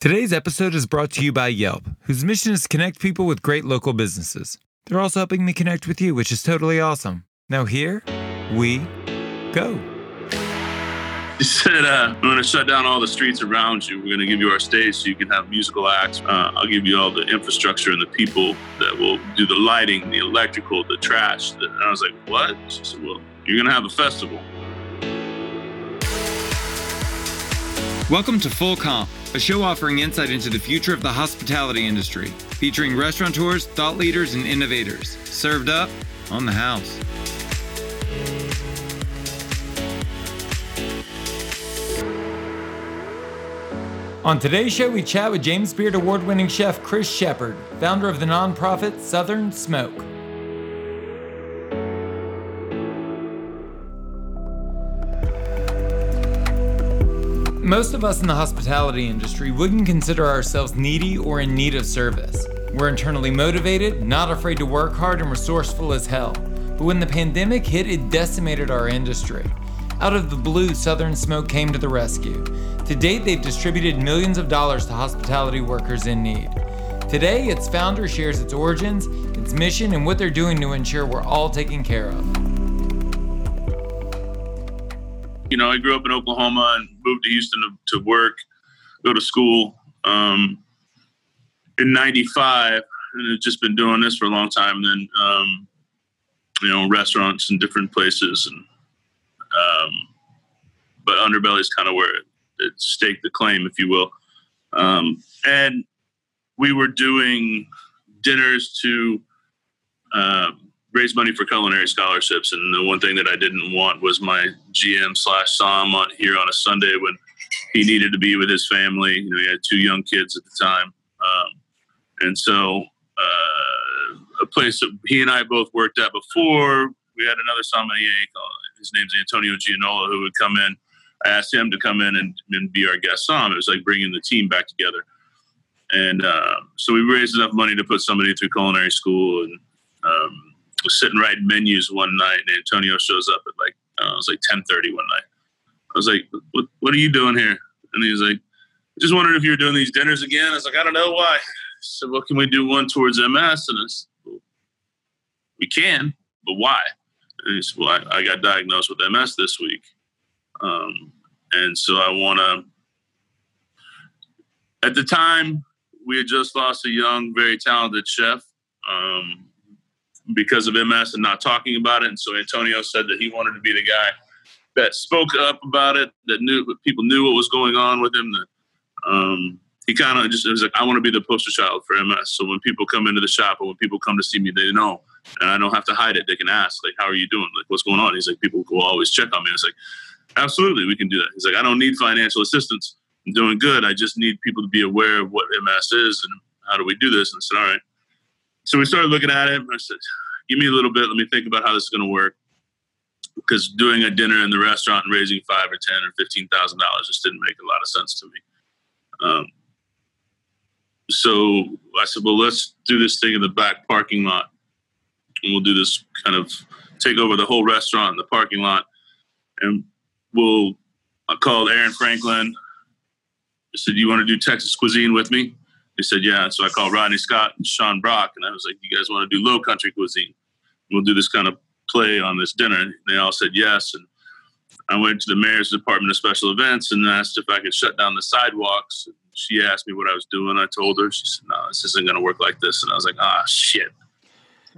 Today's episode is brought to you by Yelp, whose mission is to connect people with great local businesses. They're also helping me connect with you, which is totally awesome. Now, here we go. He said, uh, I'm going to shut down all the streets around you. We're going to give you our stage so you can have musical acts. Uh, I'll give you all the infrastructure and the people that will do the lighting, the electrical, the trash. And I was like, What? She said, Well, you're going to have a festival. Welcome to Full Comp, a show offering insight into the future of the hospitality industry, featuring restaurateurs, thought leaders, and innovators. Served up on the house. On today's show, we chat with James Beard Award winning chef Chris Shepard, founder of the nonprofit Southern Smoke. Most of us in the hospitality industry wouldn't consider ourselves needy or in need of service. We're internally motivated, not afraid to work hard, and resourceful as hell. But when the pandemic hit, it decimated our industry. Out of the blue, Southern Smoke came to the rescue. To date, they've distributed millions of dollars to hospitality workers in need. Today, its founder shares its origins, its mission, and what they're doing to ensure we're all taken care of you know, I grew up in Oklahoma and moved to Houston to, to work, go to school. Um, in '95, and I've just been doing this for a long time. And then, um, you know, restaurants and different places, and um, but Underbelly is kind of where it, it, staked the claim, if you will. Um, and we were doing dinners to um, raise money for culinary scholarships. And the one thing that I didn't want was my GM slash SOM on here on a Sunday when he needed to be with his family. You know, he had two young kids at the time. Um, and so uh, a place that he and I both worked at before, we had another sommelier, his name's Antonio Gianola, who would come in. I asked him to come in and, and be our guest som. It was like bringing the team back together. And uh, so we raised enough money to put somebody through culinary school and um, was sitting writing menus one night, and Antonio shows up at like uh, it was like ten thirty one night. I was like, what, "What are you doing here?" And he was like, "Just wondering if you were doing these dinners again." I was like, "I don't know why." So what can we do one towards MS? And said, well, "We can, but why?" And he said, "Well, I, I got diagnosed with MS this week, um, and so I want to." At the time, we had just lost a young, very talented chef. Um, because of MS and not talking about it. And so Antonio said that he wanted to be the guy that spoke up about it, that knew people knew what was going on with him. That um, he kind of just was like, I want to be the poster child for MS. So when people come into the shop or when people come to see me, they know, and I don't have to hide it. They can ask, like, "How are you doing? Like, what's going on?" He's like, people will always check on me. It's like, absolutely, we can do that. He's like, I don't need financial assistance. I'm doing good. I just need people to be aware of what MS is and how do we do this. And I said, all right. So we started looking at it. I said, give me a little bit. Let me think about how this is going to work. Because doing a dinner in the restaurant and raising five or ten or fifteen thousand dollars just didn't make a lot of sense to me. Um, so I said, well, let's do this thing in the back parking lot, and we'll do this kind of take over the whole restaurant in the parking lot, and we'll. I called Aaron Franklin. I said, "You want to do Texas cuisine with me?" He said, yeah. So I called Rodney Scott and Sean Brock, and I was like, you guys want to do low country cuisine? We'll do this kind of play on this dinner. And they all said yes. And I went to the mayor's department of special events and asked if I could shut down the sidewalks. She asked me what I was doing. I told her. She said, no, this isn't going to work like this. And I was like, ah, shit.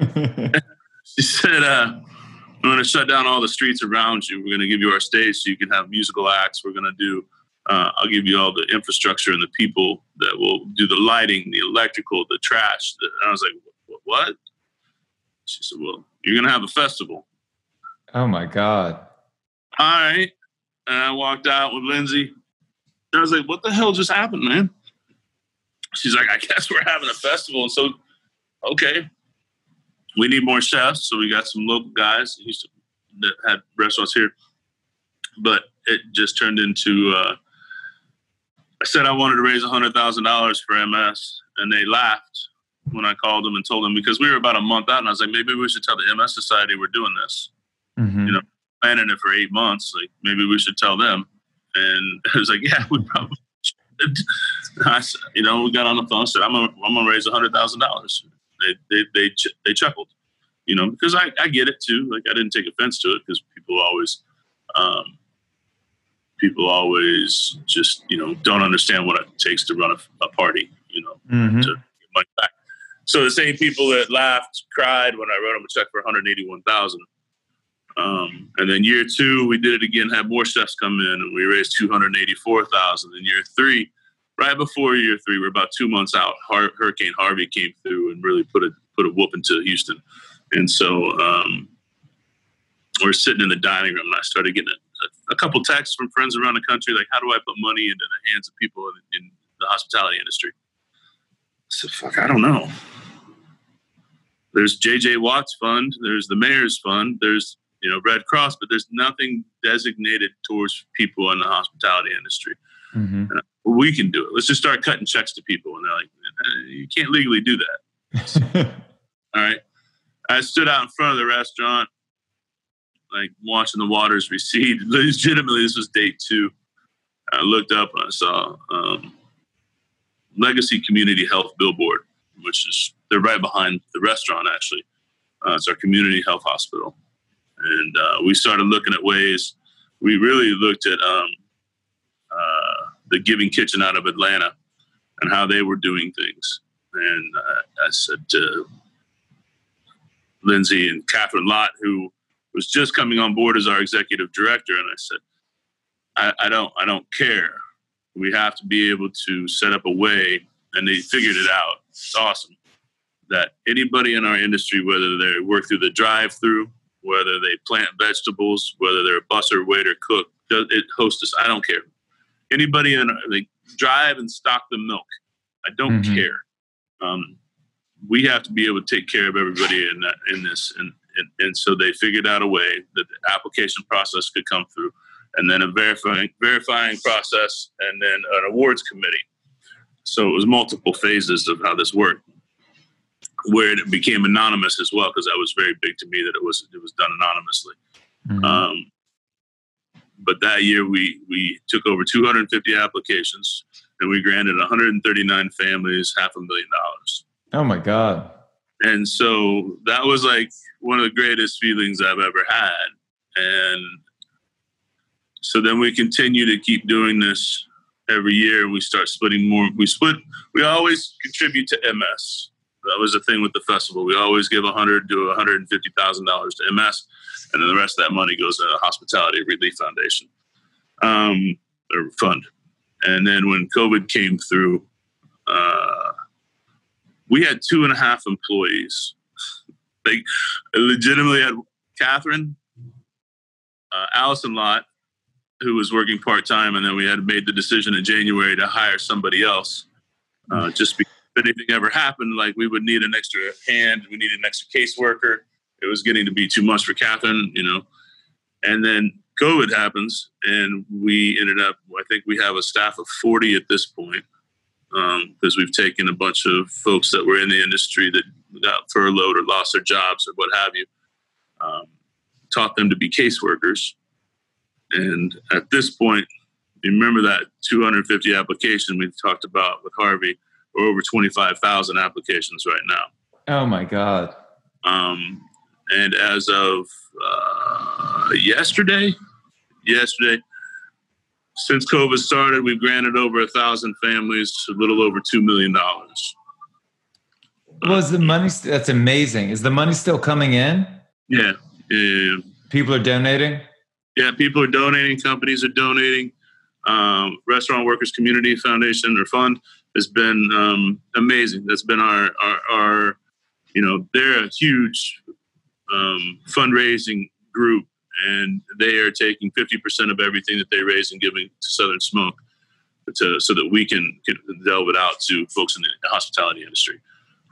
she said, uh, I'm going to shut down all the streets around you. We're going to give you our stage so you can have musical acts. We're going to do uh, I'll give you all the infrastructure and the people that will do the lighting, the electrical, the trash. And I was like, what? She said, well, you're going to have a festival. Oh my God. All right. And I walked out with Lindsay. I was like, what the hell just happened, man? She's like, I guess we're having a festival. And so, okay, we need more chefs. So we got some local guys that had restaurants here. But it just turned into uh, I said I wanted to raise $100,000 for MS, and they laughed when I called them and told them because we were about a month out, and I was like, maybe we should tell the MS Society we're doing this. Mm-hmm. You know, planning it for eight months. Like maybe we should tell them. And I was like, yeah, we probably. Should. I, you know, we got on the phone. and Said, "I'm gonna, I'm gonna raise a hundred thousand dollars." They, they, they, ch- they chuckled, you know, because I, I get it too. Like I didn't take offense to it because people always, um, people always just, you know, don't understand what it takes to run a, a party, you know, Mm-hmm. to get money back. So the same people that laughed cried when I wrote them a check for 181,000. Um, and then year two, we did it again, had more chefs come in, and we raised 284,000. In year three, right before year three, we're about two months out. Har- Hurricane Harvey came through and really put a put a whoop into Houston, and so um, we're sitting in the dining room, and I started getting a, a couple texts from friends around the country, like, "How do I put money into the hands of people in, in the hospitality industry?" I said, "Fuck, I don't know." There's JJ Watt's Fund, there's the Mayor's Fund, there's you know Red Cross, but there's nothing designated towards people in the hospitality industry Mm-hmm. we can do it. Let's just start cutting checks to people. And they're like, "Eh, you can't legally do that. All right. I stood out in front of the restaurant, like watching the waters recede. Legitimately, this was day two. I looked up and I saw um, Legacy Community Health Billboard, which is, they're right behind the restaurant, actually. Uh, it's our community health hospital. And uh, we started looking at ways, we really looked at um, uh, the Giving Kitchen out of Atlanta and how they were doing things. And uh, I said to Lindsay and Kathryn Lott, who was just coming on board as our executive director, and I said, I, I don't, I don't care. We have to be able to set up a way, and they figured it out. It's awesome that anybody in our industry, whether they work through the drive-through, whether they plant vegetables, whether they're a busser, waiter, cook, it hostess, I don't care. Anybody in like drive and stock the milk, I don't Mhm. care. Um, we have to be able to take care of everybody in that in this, and, and and so they figured out a way that the application process could come through, and then a verifying verifying process, and then an awards committee. So it was multiple phases of how this worked where it became anonymous as well, because that was very big to me that it was it was done anonymously. Mhm. Um, but that year we we took over 250 applications and we granted 139 families half a million dollars. oh my God. And so that was like one of the greatest feelings I've ever had. And so then we continue to keep doing this every year. We start splitting more. We split. We always contribute to MS. That was the thing with the festival. We always give a hundred to one hundred and fifty thousand dollars to MS, and then the rest of that money goes to the Hospitality Relief Foundation um, or fund. And then when COVID came through, uh, we had two and a half employees. Like, legitimately had Kathryn, uh, Allison Lott, who was working part time, and then we had made the decision in January to hire somebody else. Uh, just because if anything ever happened, like we would need an extra hand, we needed an extra caseworker. It was getting to be too much for Kathryn, you know. And then COVID happens, and we ended up. I think we have a staff of forty at this point because we've taken a bunch of folks that were in the industry that got furloughed or lost their jobs or what have you, um, taught them to be caseworkers. And at this point, remember that 250 application we talked about with Harvey, or over 25,000 applications right now. Oh my God. Um, and as of uh, yesterday, yesterday, since COVID started, we've granted over a thousand families a little over two million dollars. Was the money? That's amazing. Is the money still coming in? Yeah, yeah, yeah. People are donating. yeah. People are donating. Companies are donating. Um, Restaurant Workers Community Foundation or Fund has been um, amazing. That's been our, our our you know they're a huge um, fundraising group, and they are taking fifty percent of everything that they raise and giving to Southern Smoke, to so that we can, can delve it out to folks in the hospitality industry,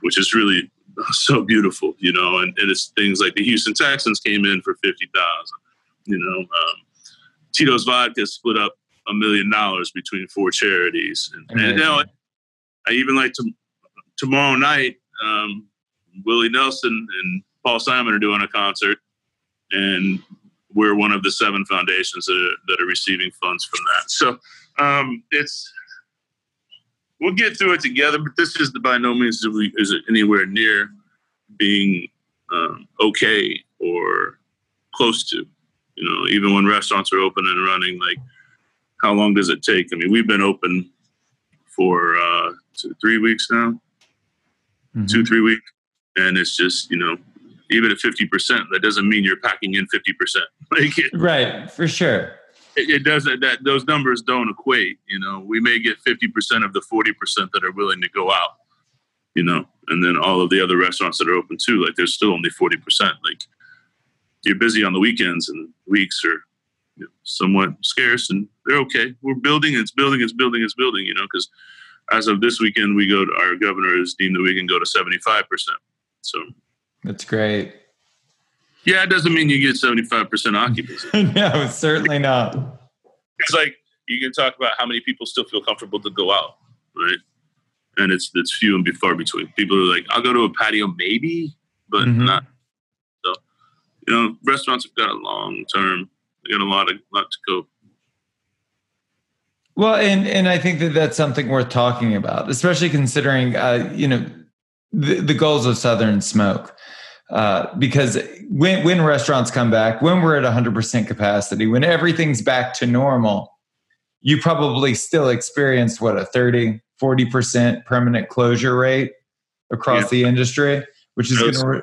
which is really so beautiful, you know. And, and it's things like the Houston Texans came in for fifty thousand, you know. Um, Tito's Vodka split up a million dollars between four charities, and, and you know, I even like to tomorrow night. Um, Willie Nelson and Paul Simon are doing a concert, and we're one of the seven foundations that are, that are receiving funds from that. So um, it's we'll get through it together. But this is the, by no means is it anywhere near being um, okay or close to. You know, even when restaurants are open and running, like how long does it take? I mean, we've been open for uh, two, three weeks now, mm-hmm. two three weeks, and it's just you know even at 50%, that doesn't mean you're packing in 50%. Like it, right, for sure. It, it doesn't, that those numbers don't equate. You know, we may get 50% of the 40% that are willing to go out, you know, and then all of the other restaurants that are open too, like there's still only 40%. Like you're busy on the weekends and weeks are you know, somewhat scarce and they're okay. We're building, it's building, it's building, it's building, you know, because as of this weekend, we go to our governor has deemed that we can go to 75%. So that's great. Yeah, it doesn't mean you get 75% occupancy. no, certainly not. It's like you can talk about how many people still feel comfortable to go out, right? And it's it's few and far between. People are like, I'll go to a patio maybe, but mm-hmm. not. So, you know, restaurants have got a long term. They got a lot of lot to go. Well, and and I think that that's something worth talking about, especially considering, uh, you know, the, the goals of Southern Smoke. Uh, because when when restaurants come back, when we're at 100% capacity, when everything's back to normal, you probably still experience what a 30, 40% permanent closure rate across yeah. the industry, which is going to. Re-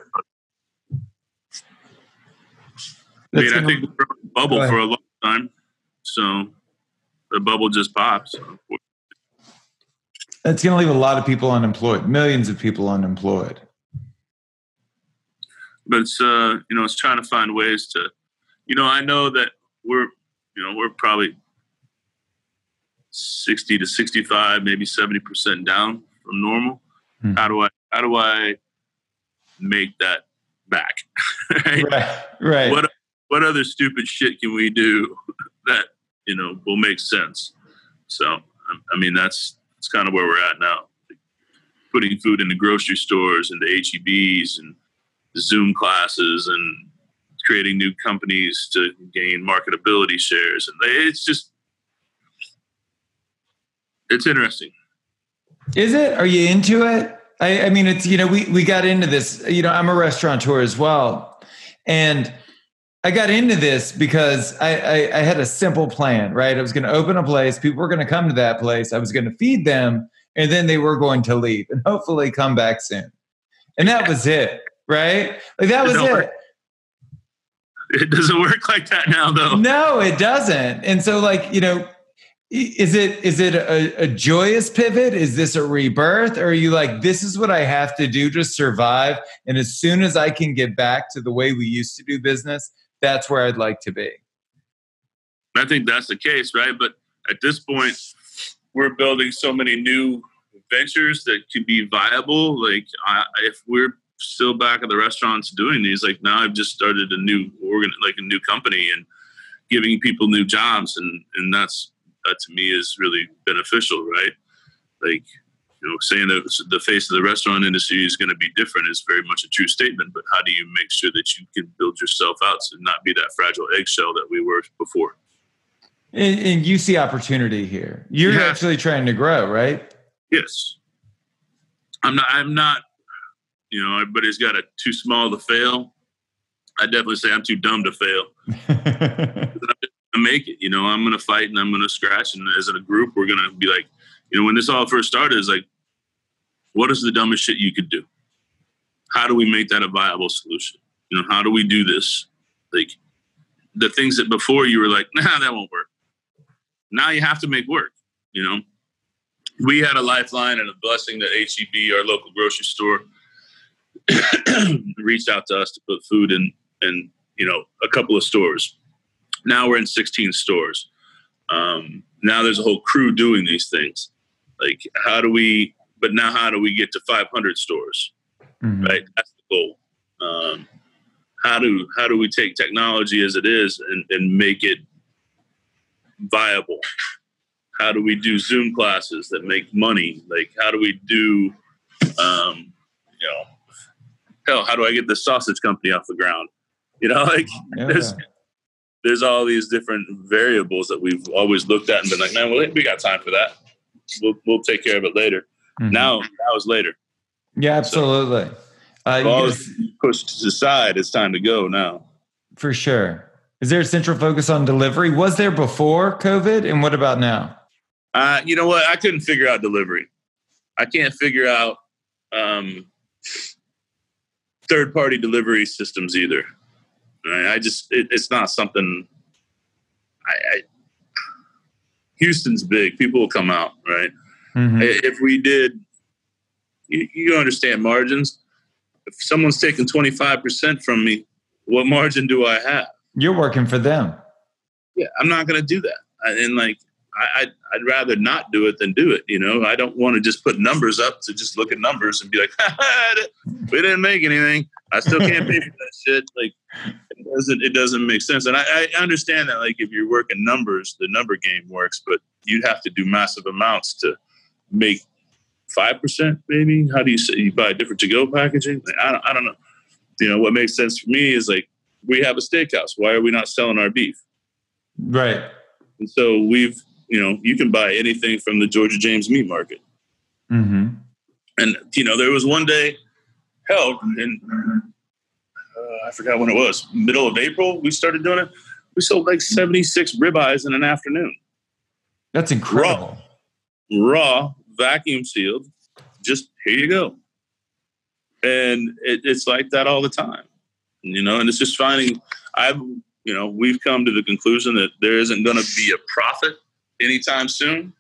I mean, I think we're bubble for a long time, so the bubble just pops. That's going to leave a lot of people unemployed, millions of people unemployed but it's uh, you know, it's trying to find ways to, you know, I know that we're, you know, we're probably sixty to sixty-five, maybe seventy percent down from normal. Hmm. How do I how do I make that back? right? right, right. What what other stupid shit can we do that you know will make sense? So I mean, that's that's kind of where we're at now. Putting food in the grocery stores and the HEBs and Zoom classes and creating new companies to gain marketability shares. And it's just, it's interesting. Is it? Are you into it? I, I mean, it's, you know, we, we got into this, you know, I'm a restaurateur as well. And I got into this because I, I, I had a simple plan, right? I was going to open a place. People were going to come to that place. I was going to feed them and then they were going to leave and hopefully come back soon. And that was it right? Like that was it. It doesn't work like that now, though. No, it doesn't. And so, like you know, is it is it a, a, joyous pivot? Is this a rebirth? Or are you like, this is what I have to do to survive? And as soon as I can get back to the way we used to do business, that's where I'd like to be. I think that's the case, right? But at this point, we're building so many new ventures that could be viable. Like, I, if we're still back at the restaurants doing these. Like now, I've just started a new organ, like a new company, and giving people new jobs, and and that's that to me is really beneficial, right? Like you know, saying that the face of the restaurant industry is going to be different is very much a true statement. But how do you make sure that you can build yourself out to not be that fragile eggshell that we were before? And, and you see opportunity here. You're yeah. actually trying to grow, right? Yes. I'm not. I'm not you know, everybody's got a too small to fail. I definitely say I'm too dumb to fail. I'm gonna make it. You know, I'm going to fight and I'm going to scratch. And as a group, we're going to be like, you know, when this all first started, it's like, what is the dumbest shit you could do? How do we make that a viable solution? You know, how do we do this? Like the things that before you were like, nah, that won't work. Now you have to make work. You know, we had a lifeline and a blessing that HEB, our local grocery store, reached out to us to put food in in you know a couple of stores. Now we're in 16 stores. Um, now there's a whole crew doing these things. Like how do we? But now how do we get to 500 stores? Mm-hmm. Right, that's the goal. Um, how do how do we take technology as it is and, and make it viable? How do we do Zoom classes that make money? Like how do we do um, you know hell, how do I get this sausage company off the ground? You know, like yeah. there's there's all these different variables that we've always looked at and been like, man, well, we got time for that. We'll we'll take care of it later. Mm-hmm. Now now is later. Yeah, absolutely. So, uh, all pushed aside. It's time to go now. For sure. Is there a central focus on delivery? Was there before COVID, and what about now? Uh, you know what? I couldn't figure out delivery. I can't figure out um, third party delivery systems either. I just it, it's not something. I, I, Houston's big. People will come out, right? Mm-hmm. If we did, you, you understand margins. If someone's taking twenty five percent from me, what margin do I have? You're working for them. Yeah, I'm not going to do that. And like, I, I'd, I'd rather not do it than do it. You know, I don't want to just put numbers up to just look at numbers and be like, we didn't make anything. I still can't pay for that shit. Like, it doesn't it doesn't make sense. And I, I understand that like if you're working numbers, the number game works, but you'd have to do massive amounts to make five percent maybe. How do you say you buy different to go packaging? Like, I don't I don't know. You know what makes sense for me is like we have a steakhouse. Why are we not selling our beef? Right. And so we've you know you can buy anything from the Georgia James Meat Market. Mm-hmm. And you know there was one day, hell, and I forgot when it was, middle of April, we started doing it. We sold like 76 ribeyes in an afternoon. That's incredible. Raw, raw vacuum sealed. Just here you go. And it, it's like that all the time, you know, and it's just finding, I've, you know, we've come to the conclusion that there isn't going to be a profit anytime soon.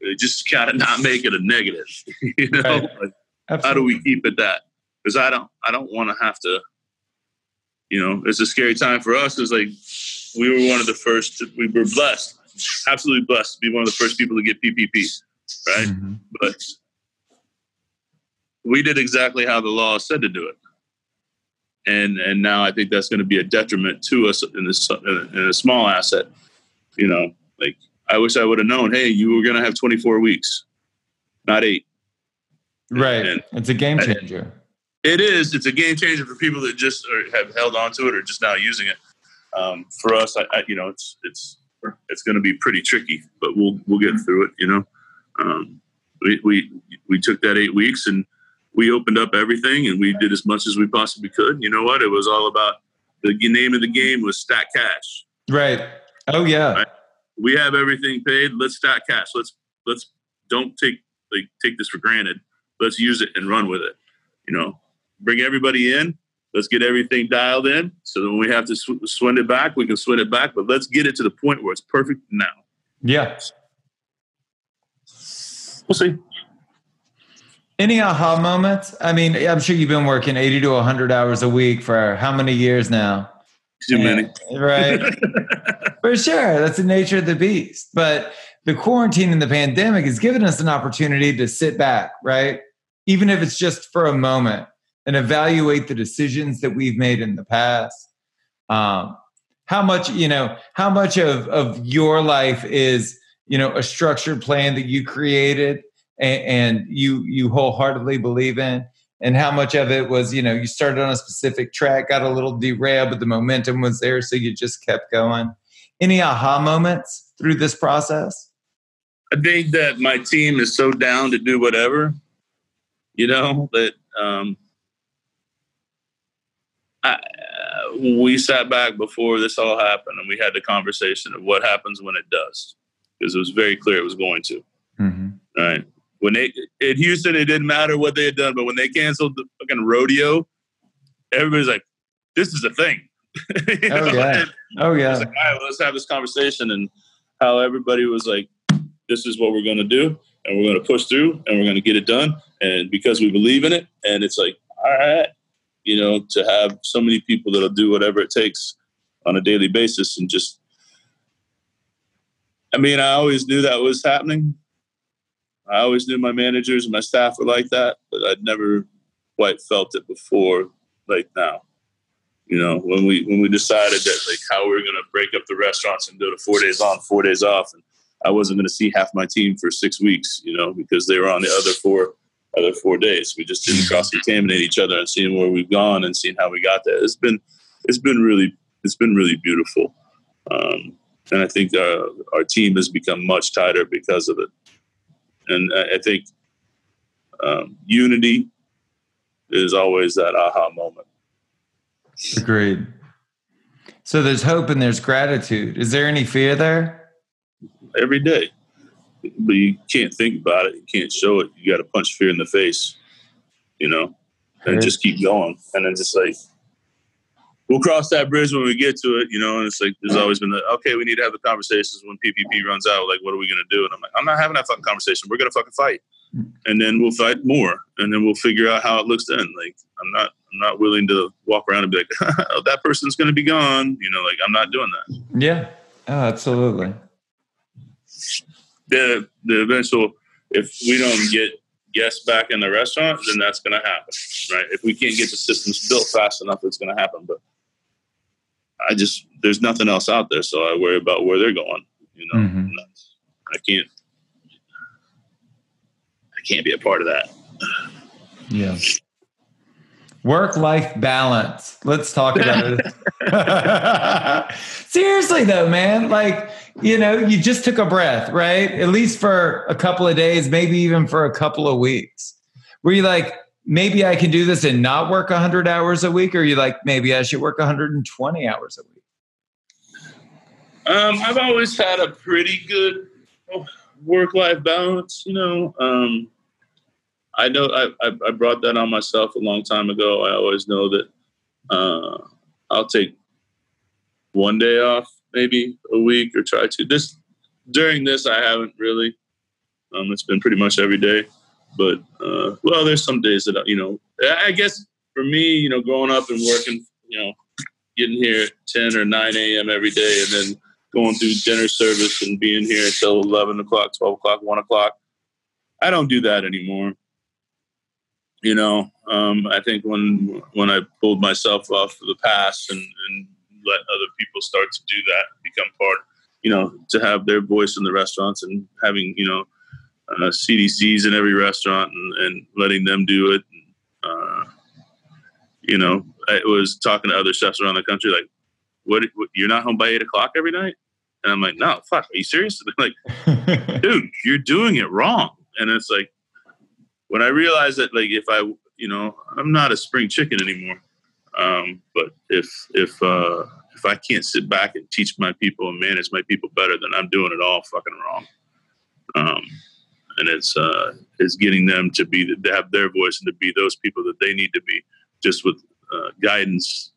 It just got to not make it a negative, you know. Right. Like, how do we keep it that? Because I don't, I don't want to have to you know, it's a scary time for us. It's like we were one of the first. We were blessed, absolutely blessed to be one of the first people to get PPP, right? Mm-hmm. But we did exactly how the law said to do it, and and now I think that's going to be a detriment to us in this in a small asset. You know, like I wish I would have known. Hey, you were going to have 24 weeks, not eight. Right. And, it's a game changer. It is. It's a game changer for people that just are, have held on to it or just now using it. Um, for us, I, I, you know, it's it's it's going to be pretty tricky, but we'll we'll get through it. You know, um, we we we took that eight weeks and we opened up everything and we did as much as we possibly could. You know what? It was all about the name of the game was stack cash. Right. Oh yeah. Right? We have everything paid. Let's stack cash. Let's let's don't take like take this for granted. Let's use it and run with it. You know, bring everybody in. Let's get everything dialed in so that when we have to sw- swing it back, we can swing it back. But let's get it to the point where it's perfect now. Yeah. We'll see. Any aha moments? I mean, I'm sure you've been working 80 to 100 hours a week for how many years now? Too eh, many. right. for sure. That's the nature of the beast. But the quarantine and the pandemic has given us an opportunity to sit back, right? Even if it's just for a moment and evaluate the decisions that we've made in the past. Um, how much, you know, how much of, of your life is, you know, a structured plan that you created and, and you you wholeheartedly believe in? And how much of it was, you know, you started on a specific track, got a little derailed, but the momentum was there, so you just kept going. Any aha moments through this process? I think that my team is so down to do whatever, you know, that um, I, we sat back before this all happened and we had the conversation of what happens when it does because it was very clear it was going to. Mm-hmm. Right. When they in Houston, it didn't matter what they had done, but when they canceled the fucking rodeo, everybody's like, "This is a thing." oh know? yeah. And oh yeah. Like, All right, let's have this conversation and how everybody was like, "This is what we're going to do, and we're going to push through, and we're going to get it done." And because we believe in it, and it's like, all right, you know, to have so many people that'll do whatever it takes on a daily basis and just I mean, I always knew that was happening. I always knew my managers and my staff were like that, but I'd never quite felt it before like now. You know, when we when we decided that like how we were gonna break up the restaurants and do the four days on, four days off, and I wasn't gonna see half my team for six weeks, you know, because they were on the other four other four days. We just didn't cross contaminate each other and seeing where we've gone and seeing how we got there. It's been it's been really it's been really beautiful, um, and I think our our team has become much tighter because of it. And I, I think um, unity is always that aha moment. Agreed. So there's hope and there's gratitude. Is there any fear there? Every day. But you can't think about it. You can't show it. You got to punch fear in the face, you know, and just keep going. And then just like, we'll cross that bridge when we get to it, you know. And it's like there's always been the okay, we need to have the conversations when PPP runs out. Like, what are we gonna do? And I'm like, I'm not having that fucking conversation. We're gonna fucking fight, and then we'll fight more, and then we'll figure out how it looks then. Like, I'm not, I'm not willing to walk around and be like, oh, that person's gonna be gone. You know, like I'm not doing that. Yeah, oh, absolutely. The the eventual, if we don't get guests back in the restaurant, then that's going to happen, right? If we can't get the systems built fast enough, it's going to happen. But I just there's nothing else out there, so I worry about where they're going. You know, mm-hmm. I can't I can't be a part of that. Yeah. Work life balance. Let's talk about it. Seriously though, man, like, you know, you just took a breath, right? At least for a couple of days, maybe even for a couple of weeks. Were you like, maybe I can do this and not work 100 hours a week? Or you like, maybe I should work 120 hours a week? Um, I've always had a pretty good work life balance, you know. Um, I know I, I, brought that on myself a long time ago. I always know that uh, I'll take one day off, maybe a week, or try to. This during this, I haven't really. Um, it's been pretty much every day. But uh, well, there's some days that you know. I guess for me, you know, growing up and working, you know, getting here at 10 or 9 a.m. every day, and then going through dinner service and being here until 11 o'clock, 12 o'clock, 1 o'clock. I don't do that anymore. You know, um, I think when when I pulled myself off of the pass and, and let other people start to do that, become part, you know, to have their voice in the restaurants and having, you know, uh, CDCs in every restaurant and, and letting them do it. Uh, you know, I was talking to other chefs around the country, like, what, what, you're not home by eight o'clock every night? And I'm like, no, fuck, are you serious? They're like, dude, you're doing it wrong. And it's like, when I realized that, like, if I, you know, I'm not a spring chicken anymore. Um, but if, if, uh, if I can't sit back and teach my people and manage my people better, then I'm doing it all fucking wrong. Um, and it's uh, it's getting them to be to have their voice and to be those people that they need to be. Just with uh, guidance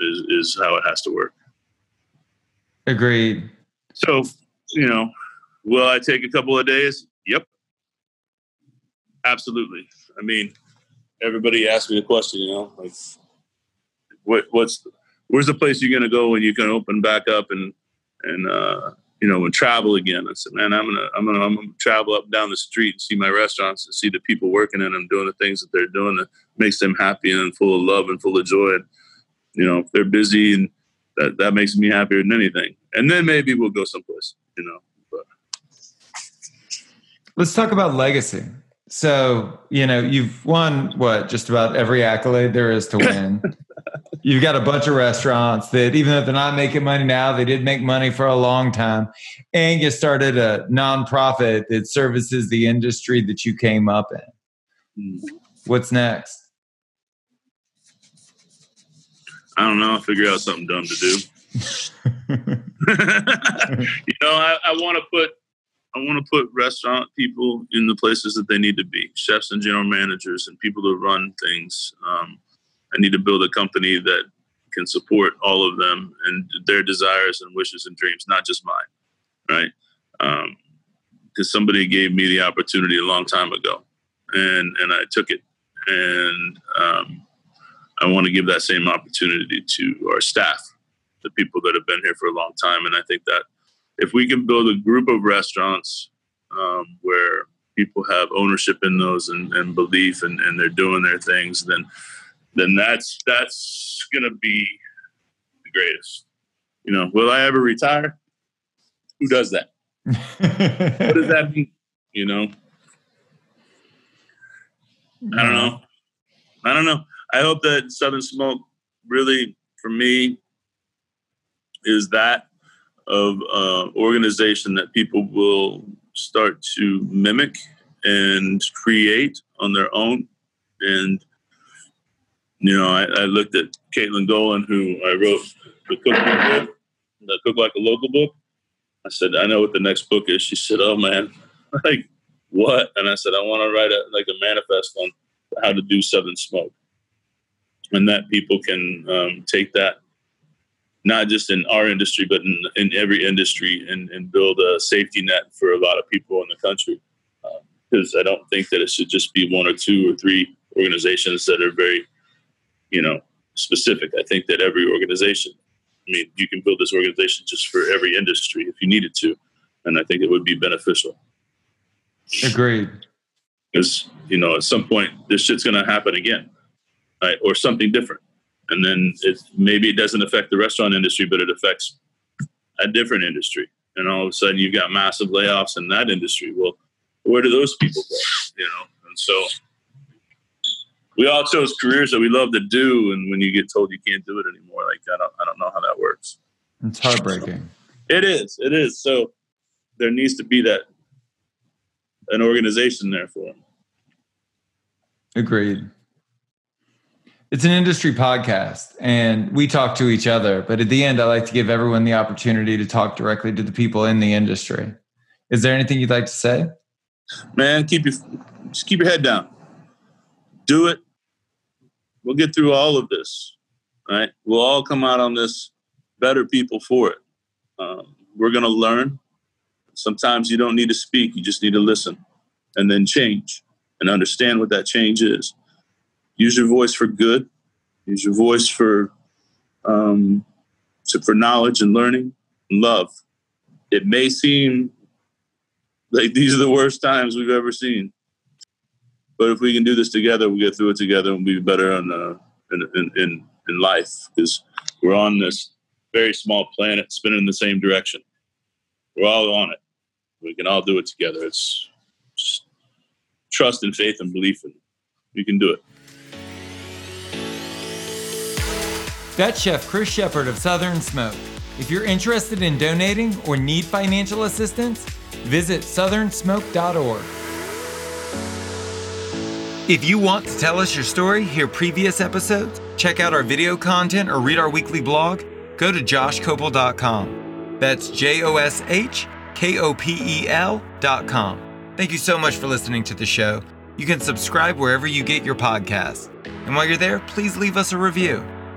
is is how it has to work. Agreed. So you know, will I take a couple of days? Yep, absolutely. I mean, everybody asked me the question. You know, like what what's where's the place you're going to go when you can open back up and and uh, you know, and travel again. I said, man, I'm gonna, I'm gonna, I'm gonna travel up down the street and see my restaurants and see the people working in them, doing the things that they're doing that makes them happy and full of love and full of joy. And, you know, if they're busy and that, that makes me happier than anything. And then maybe we'll go someplace, you know. But. Let's talk about legacy. So, you know, you've won what just about every accolade there is to win. you've got a bunch of restaurants that even though they're not making money now, they did make money for a long time. And you started a nonprofit that services the industry that you came up in. Mm. What's next? I don't know. I'll figure out something dumb to do. you know, I, I want to put I want to put restaurant people in the places that they need to be, chefs and general managers and people that run things. Um, I need to build a company that can support all of them and their desires and wishes and dreams, not just mine, right? Because um, somebody gave me the opportunity a long time ago, and and I took it, and um, I want to give that same opportunity to our staff, the people that have been here for a long time, and I think that if we can build a group of restaurants um, where people have ownership in those and, and belief and, and they're doing their things, then then that's that's gonna be the greatest. You know, will I ever retire? Who does that? what does that mean? You know? I don't know. I don't know. I hope that Southern Smoke really, for me, is that of uh, organization that people will start to mimic and create on their own. And you know, I, I looked at Kaitlyn Goalen, who I wrote the cookbook book, the Cook Like a Local book. I said, I know what the next book is. She said, Oh man, like what? And I said, I want to write a like a manifest on how to do Southern Smoke, and that people can um, take that not just in our industry, but in, in every industry and, and build a safety net for a lot of people in the country. Because uh, I don't think that it should just be one or two or three organizations that are very, you know, specific. I think that every organization, I mean, you can build this organization just for every industry if you needed to. And I think it would be beneficial. Agreed. Because, you know, at some point, this shit's going to happen again, right? Or something different and then it maybe it doesn't affect the restaurant industry, but it affects a different industry. And all of a sudden, you've got massive layoffs in that industry. Well, where do those people go? You know, and so we all chose careers that we love to do, and when you get told you can't do it anymore, like I don't, I don't know how that works. It's heartbreaking. It is. It is. So there needs to be that an organization there for them. Agreed. It's an industry podcast and we talk to each other, but at the end, I like to give everyone the opportunity to talk directly to the people in the industry. Is there anything you'd like to say? Man, keep your just keep your head down. Do it. We'll get through all of this. Right? We'll all come out on this better people for it. Um, we're going to learn. Sometimes you don't need to speak; you just need to listen, and then change and understand what that change is use your voice for good. Use your voice for um, to, for knowledge and learning and love. It may seem like these are the worst times we've ever seen, but if we can do this together, we get through it together and we'll be better in, uh, in, in, in life because we're on this very small planet spinning in the same direction. We're all on it. We can all do it together. It's trust and faith and belief, and we can do it. That's Chef Chris Shepard of Southern Smoke. If you're interested in donating or need financial assistance, visit southernsmoke.org. If you want to tell us your story, hear previous episodes, check out our video content, or read our weekly blog, go to joshkopel.com. That's J O S H K O P E L.com. Thank you so much for listening to the show. You can subscribe wherever you get your podcasts. And while you're there, please leave us a review.